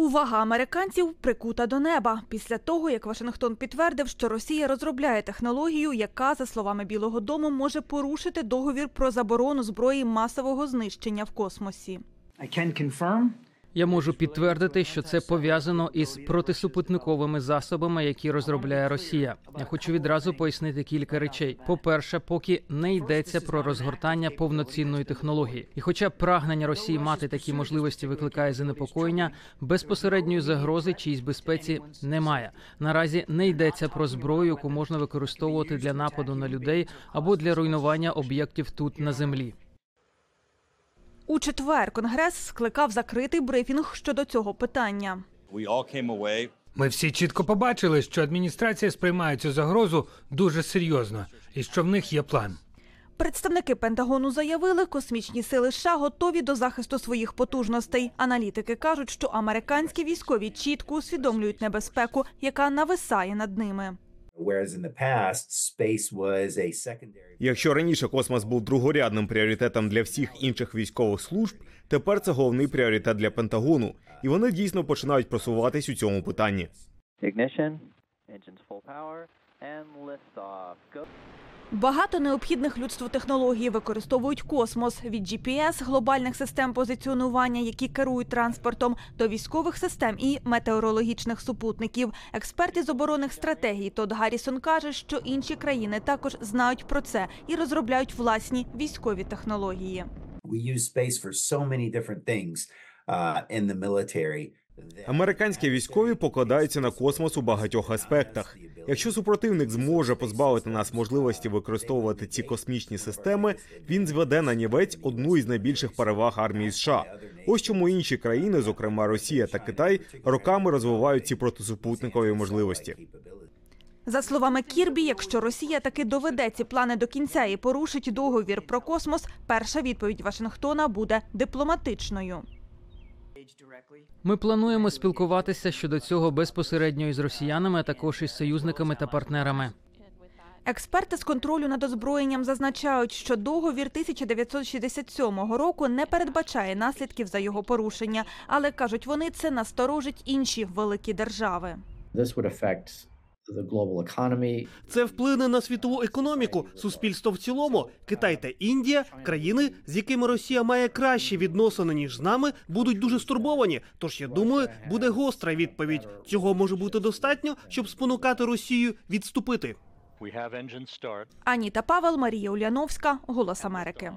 Увага американців прикута до неба після того, як Вашингтон підтвердив, що Росія розробляє технологію, яка, за словами Білого Дому, може порушити договір про заборону зброї масового знищення в космосі. I can confirm Я можу підтвердити, що це пов'язано із протисупутниковими засобами, які розробляє Росія. Я хочу відразу пояснити кілька речей. По-перше, поки не йдеться про розгортання повноцінної технології, і хоча прагнення Росії мати такі можливості викликає занепокоєння, безпосередньої загрози чиїсь безпеці немає. Наразі не йдеться про зброю, яку можна використовувати для нападу на людей або для руйнування об'єктів тут на землі. У четвер Конгрес скликав закритий брифінг щодо цього питання. We all came away Ми всі чітко побачили, що адміністрація сприймає цю загрозу дуже серйозно і що в них є план. Представники Пентагону заявили, космічні сили США готові до захисту своїх потужностей. Аналітики кажуть, що американські військові чітко усвідомлюють небезпеку, яка нависає над ними. Whereas in the past, space was a secondary. Якщо раніше космос був другорядним пріоритетом для всіх інших військових служб, тепер це головний пріоритет для Пентагону, і вони дійсно починають просуватись у цьому питанні. Engines full power, and liftoff. Go. Багато необхідних людству технологій використовують космос від GPS, глобальних систем позиціонування, які керують транспортом, до військових систем і метеорологічних супутників. Експерт із оборонних стратегій Тод Гаррісон каже, що інші країни також знають про це і розробляють власні військові технології. We use space for so many different things uh, in the military. Американські військові покладаються на космос у багатьох аспектах. Якщо супротивник зможе позбавити нас можливості використовувати ці космічні системи, він зведе на нівець одну із найбільших переваг армії США. Ось чому інші країни, зокрема Росія та Китай, роками розвивають ці протисупутникові можливості. За словами Кірбі, якщо Росія таки доведе ці плани до кінця і порушить договір про космос, перша відповідь Вашингтона буде дипломатичною. Ми плануємо спілкуватися щодо цього безпосередньо із росіянами, а також із союзниками та партнерами. Експерти з контролю над озброєнням зазначають, що договір 1967 року не передбачає наслідків за його порушення, але кажуть вони, це насторожить інші великі держави. Це вплине на світову економіку, суспільство в цілому. Китай та Індія, країни, з якими Росія має кращі відносини ніж з нами, будуть дуже стурбовані. Тож я думаю, буде гостра відповідь. Цього може бути достатньо, щоб спонукати Росію відступити. Аніта Павел, Марія Уляновська, Голос Америки.